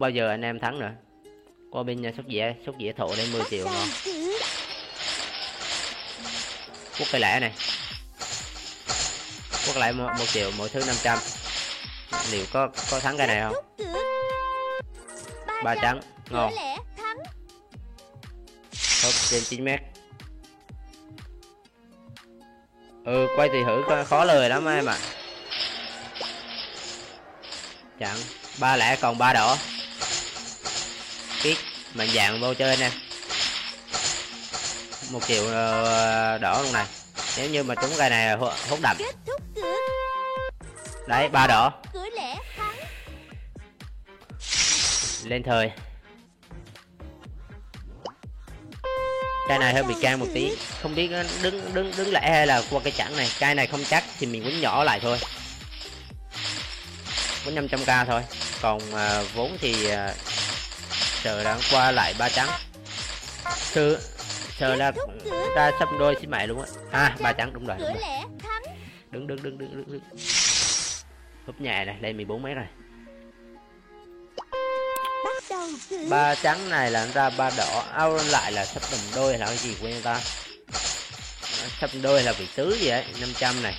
bao giờ anh em thắng nữa qua bên nhà sóc dĩa sóc dĩa thổ đây 10 triệu ngon quốc cây lẻ này. Quốc lại một, một triệu mỗi thứ 500 liệu có có thắng cái này không? Ba trắng ngon. Hop trên 9 mét. Ừ quay thì thử coi khó lời lắm em ạ. À. Chẳng ba lẻ còn ba đỏ Kiết mạnh dạng vô chơi nè. Một triệu ờ, đỏ luôn này. Nếu như mà trúng cái này hút đậm đấy ba đỏ lên thời. Cái này hơi bị can một tí. Không biết đứng đứng đứng lẻ hay là qua cái chẵn này. Cái này không chắc thì mình quýnh nhỏ lại thôi. Quýnh 500 k thôi. Còn à, vốn thì à, chờ đang qua lại ba trắng. Sư chờ là ra sắp đôi xin mẹ luôn á. À ba trắng đúng rồi, đúng rồi. đứng đứng đứng đứng đứng đứng. Húp nhẹ này đây 14 mét rồi. Ba trắng này là ra ba đỏ ao lại là sắp đồng đôi là cái gì quên ta? Sắp đôi là vị tứ gì ấy 500 này.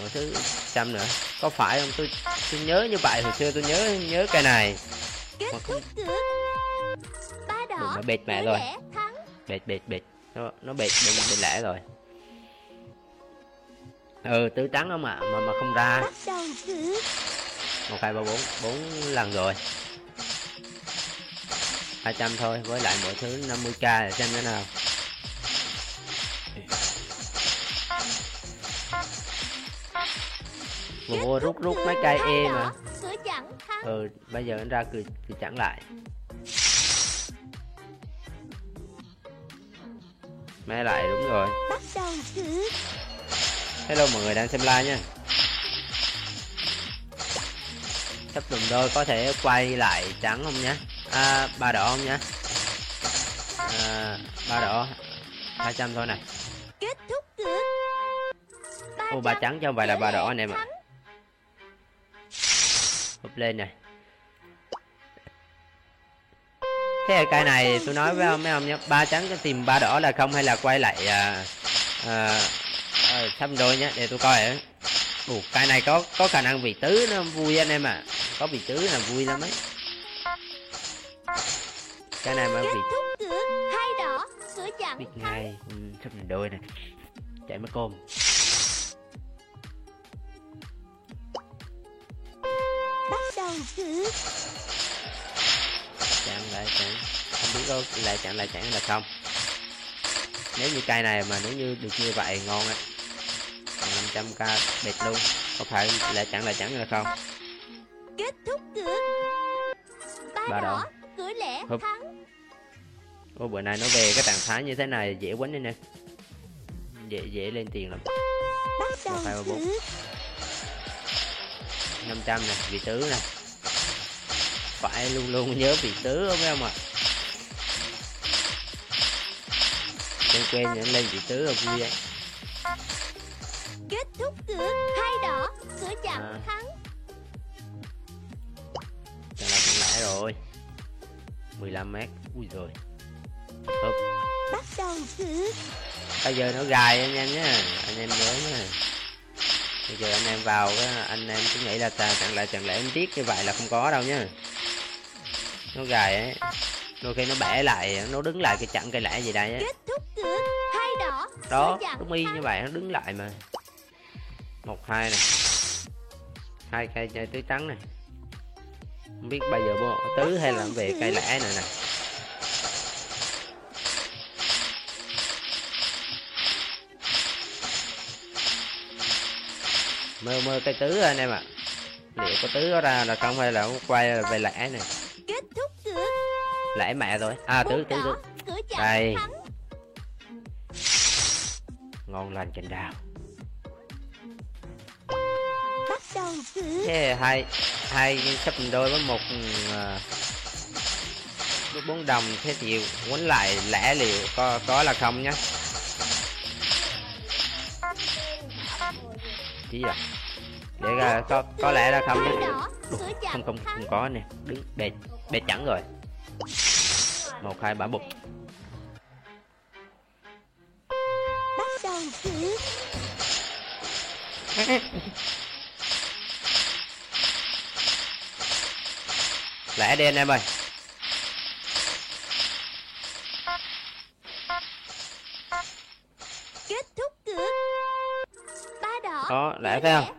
Một thứ trăm nữa. Có phải không? Tôi tôi nhớ như vậy hồi xưa tôi nhớ nhớ cái này mà không đừng nó bệt mẹ rồi. bệt bệt bệt. Nó nó bệt bên bên lẻ rồi. Ừ tứ trắng không ạ mà mà không ra. Một hai ba bốn bốn lần rồi. 200 thôi với lại mỗi thứ 50k là xem thế nào. Vô rút rút mấy cây e mà ừ bây giờ anh ra cười cười chẳng lại. Mẹ lại đúng rồi. Hello mọi người đang xem live nha. Sắp dùng đôi có thể quay lại trắng không nhé à, ba đỏ không nhá? À, ba đỏ 200 thôi này kết thúc ô ba trắng cho phải là ba đỏ anh em ạ hụp lên này thế là cây này tôi nói với ông mấy ông nhé ba trắng có tìm ba đỏ là không hay là quay lại à, à, à, xăm đôi nhé để tôi coi ấy. Ủa, cây này có có khả năng vị tứ nó vui anh em ạ à. có vị tứ là vui lắm ấy cái này mà chặn biết ngay ừ, thành đôi này chạy mất côn đầu chứ? Chạm lại chạm. Không biết có lại chạm lại chạm là không? Nếu như cây này mà nếu như được như vậy ngon ấy 500k đẹp luôn. Có phải lại chạm lại chạm là không? Kết thúc cửa. Ba, ba đỏ cửa lẻ Húp. thắng. Ô bữa nay nó về cái trạng thái như thế này dễ quấn đi nè. Dễ dễ lên tiền lắm. Bắt đầu 500 này vị tứ này phải luôn luôn nhớ vị tứ không em ạ? À? quên quen lên vị tứ là vui vậy kết thúc cửa hai đỏ cửa chặn à. thắng. Trả lại cũng lại rồi. 15 mét ui rồi. Húp. bắt đầu cửa bây giờ nó gài anh em nhé anh em nhớ nhé bây giờ anh em vào cái anh em cứ nghĩ là chẳng lẽ chẳng lẽ em tiếc như vậy là không có đâu nhá. Nó gài ấy. Đôi khi nó bẻ lại nó đứng lại cái chặn cây lẻ gì đây á. Đó đúng y như vậy nó đứng lại mà. Một hai này. Hai cây chơi tứ trắng này. Không biết bây giờ bộ tứ hay là về cây lẻ này nè mơ mơ cây tứ anh em ạ. À. liệu có tứ có ra là không hay là không? Quay về lẻ này kết thúc lẻ mẹ rồi. À tứ tứ tứ. Đây. ngon lành chành đào. Thế hai hai sắp đôi với một uh, bốn đồng thế thì quấn lại lẻ liệu có có là không nhá chỉ à? Để ra có có lẽ là không. Không không không có nè. Đứng đề đề chẵn rồi. Một hai ba bục bắt đầu cử lẻ đi anh em ơi kết thúc cược cử phải lẻ không?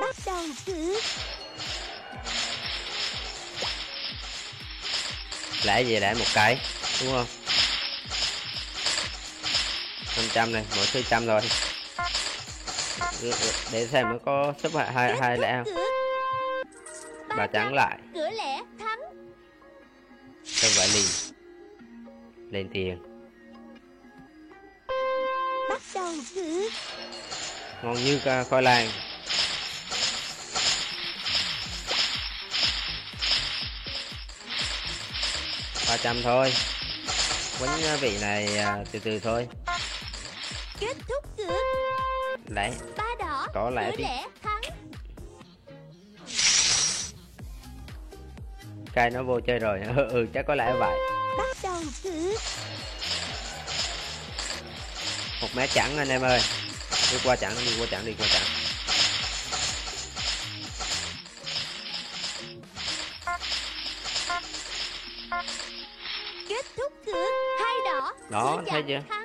Bắt đầu cử lẻ gì lẻ một cái đúng không? 500 này mỗi thứ trăm rồi. Để xem nó có sắp hai hai, hai lẻ không? bà trắng lại lên tiền bắt đầu cử ngon như khoai lang. Ba trăm thôi. Quánh vị này à, từ từ thôi. Kết thúc cược lấy ba đỏ. Có lẽ thì- thắng. Cay nó vô chơi rồi. Ừ, ừ chắc có lẽ vậy một mé chẳng anh em ơi. Đi qua chẳng đi qua chẳng đi qua chẳng kết thúc cược hai đỏ Đó, thấy chặn chưa? thắng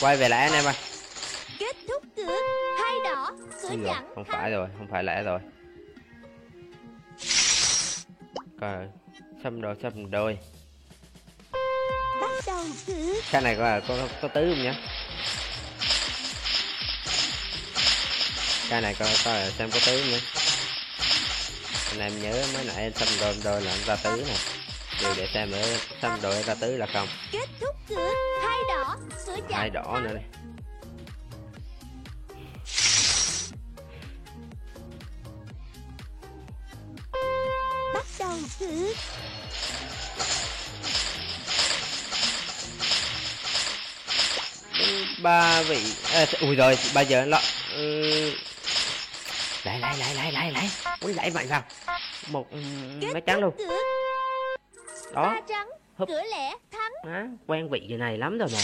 quay về lẽ anh em ơi. Kết thúc cược hai đỏ cửa rồi, chặn không phải rồi không phải lẽ rồi. Coi xâm đôi xâm đôi. Bắt đầu cử cái này có có có tứ không nhá cái này coi coi xem có tứ không nhá anh em nhớ mới nãy xâm đôi đôi là anh ra tứ nè. Điều để xem nữa xâm đôi ra tứ là không. Kết thúc cược hai đỏ nữa đây. Bắt đầu cử ba vị à, ui rồi bây giờ nó ừ... lại lại lại lại lại lại. Ui lại mạnh vào một ừ, mấy trắng luôn. đó. Ba Húp. cửa lẻ thắng. Á, quen vị gì này lắm rồi mà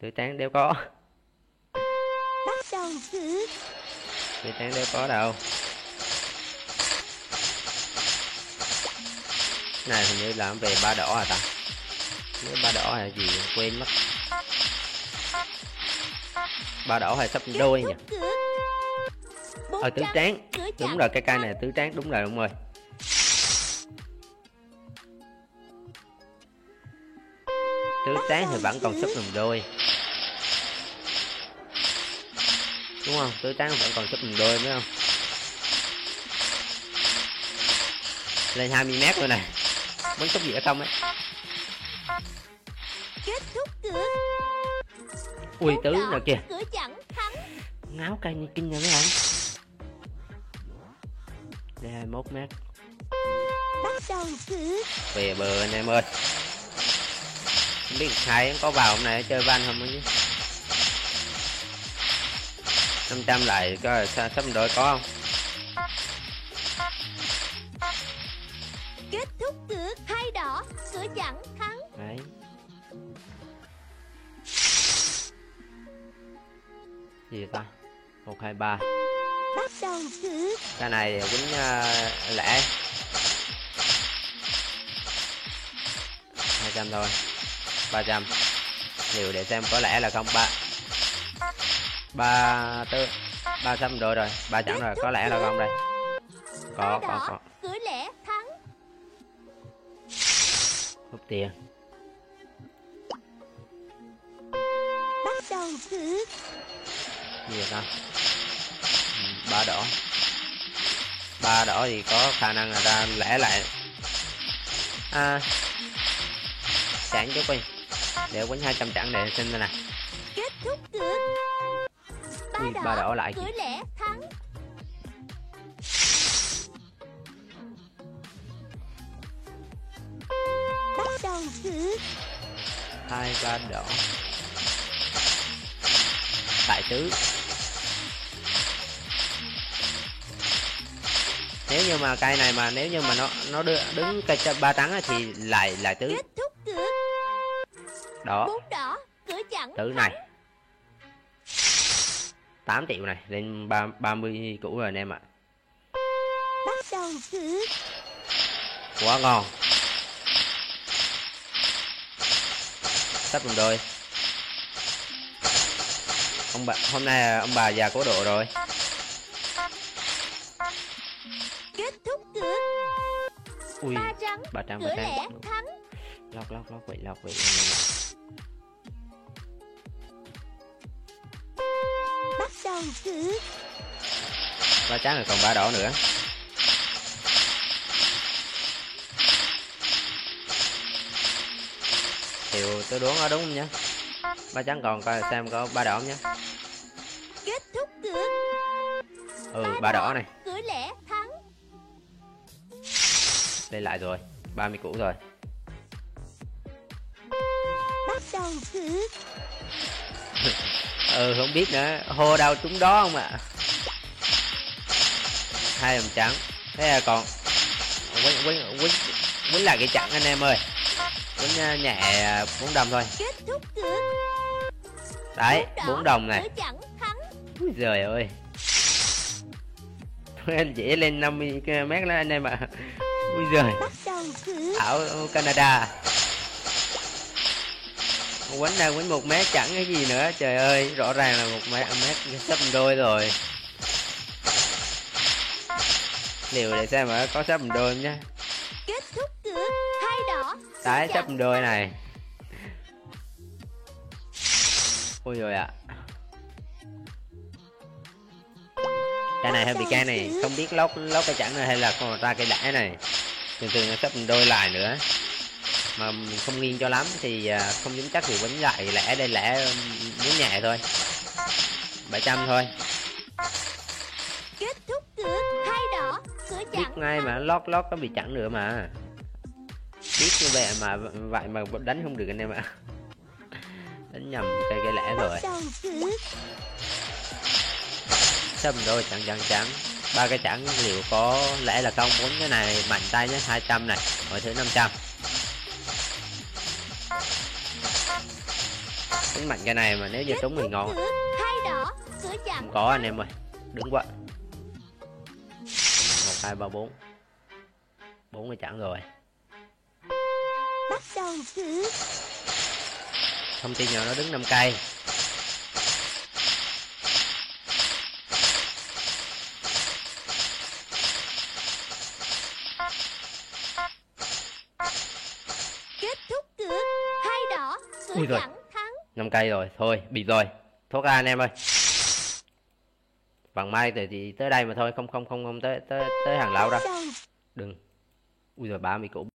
tự tráng đeo có. Bắt đầu cử tự tráng đeo có đâu. Này hình như làm về ba đỏ à ta? Nếu ba đỏ hay gì quên mất. Ba đỏ hay sắp đôi nhỉ? ờ tứ tráng đúng rồi cái cây này tứ tráng đúng rồi đúng rồi tứ tráng thì vẫn còn sấp làm đôi đúng không? Tứ tráng vẫn còn sấp làm đôi phải không? Lên 20 mét rồi này. Bắn sốc dĩa không ấy? Kết thúc cược ui tứ rồi kìa. cửa chặn thắng. Ngáo cây như kinh nha mấy anh đây 21 mét. Bắt đầu cử về bờ anh em ơi. Không biết hai có vào hôm nay chơi van không chứ 500 lại coi sao sắp đội có không? Kết thúc cược hai đỏ cửa chặn thắng. Đấy. Gì ta? Một hai ba. Bắt đầu cử cái này quýnh uh, lẻ hai trăm thôi. Ba trăm. Nhiều để xem có lẽ là không ba ba tư ba trăm rồi rồi ba chẳng rồi có lẽ là không đây. Có có có. cửa lẻ thắng. Hút tiền. Bắt đầu cử gì vậy ta? Ừ, ba đỏ. Ba đỏ thì có khả năng là ra lẻ lại. À, chặn chút đi. Để quýnh 200 chặn để xin đây nè. Kết thúc cược Ui, ba đỏ lại kìa. Cửa lẻ thắng. Bắt đầu cược hai ba đỏ đại tứ. Nếu như mà cây này mà nếu như mà nó nó đưa, đứng cây ba trắng thì lại lại tứ. Đó tứ này 8 triệu này lên ba 30 củ rồi anh em ạ. Bắt đầu cược quá ngon. Sắp đồng đôi. Ông bà hôm nay ông bà già cố độ rồi. Kết thúc cược ui Ba trắng bà trắng Cửa trắng. lóc lóc lóc vậy lóc vậy ba trắng rồi còn ba đỏ nữa. Thì tôi đoán nó đúng không nhá? Ba trắng còn coi xem có ba đỏ không nhá. Kết thúc cược ừ ba đỏ này. Cửa lẻ thắng. Lên lại rồi 30 củ rồi. Bắt đầu cược ừ không biết nữa. Hô đâu trúng đó không ạ? Hai đồng trắng. Thế là còn quýnh quýnh quýnh quýnh là cái chặn anh em ơi. Quýnh ờ, nhẹ bốn đồng thôi. Đấy bốn đồng này. Úi giời ơi. Anh chỉ lên 50 mét đó anh em ạ. Ui giời. Bắt đầu cược Ảo Canada Quánh ra quánh một mét chẳng cái gì nữa. Trời ơi rõ ràng là một mét, mét sắp đôi rồi. Liều để xem mà có sắp đôi không nhá? Kết thúc cược Hai đỏ Đấy cửa sắp đôi này. Ôi rồi ạ. Cái này hơi bị can này. Không biết lóc lóc cái chẵn này hay là còn ra cái đẻ này. Thường thường nó sắp đôi lại nữa Mà không nghiêng cho lắm Thì à, không dính chắc thì quánh lại lẻ đây lẻ muốn nhẹ thôi. 700 thôi. Kết thúc cược Hai đỏ Cửa Biết chặn ngay mà lót lót có bị chặn nữa mà. Biết như vậy mà vậy mà đánh không được anh em ạ. Đánh nhầm cây cây lẻ rồi. Đầu cược sâm đôi chẳng chẳng chẳng ba cái chẳng liệu có lẽ là không bốn cái này mạnh tay nhé 200 này. Mọi thứ 500 tính mạnh cái này mà nếu như trúng thì ngon. Cửa không có anh em ơi đứng quá. Một hai ba bốn. Bốn cái chẳng rồi. Bắt đầu cược thông tin nhỏ nó đứng 5 cây. Kết thúc cược Hai đỏ Cửa Ui năm 5 cây rồi thôi bị rồi. Thoát ra anh em ơi. Bằng mai thì, thì tới đây mà thôi không không không không tới tới tới hàng lão đâu đừng. Ui rồi 30 củ.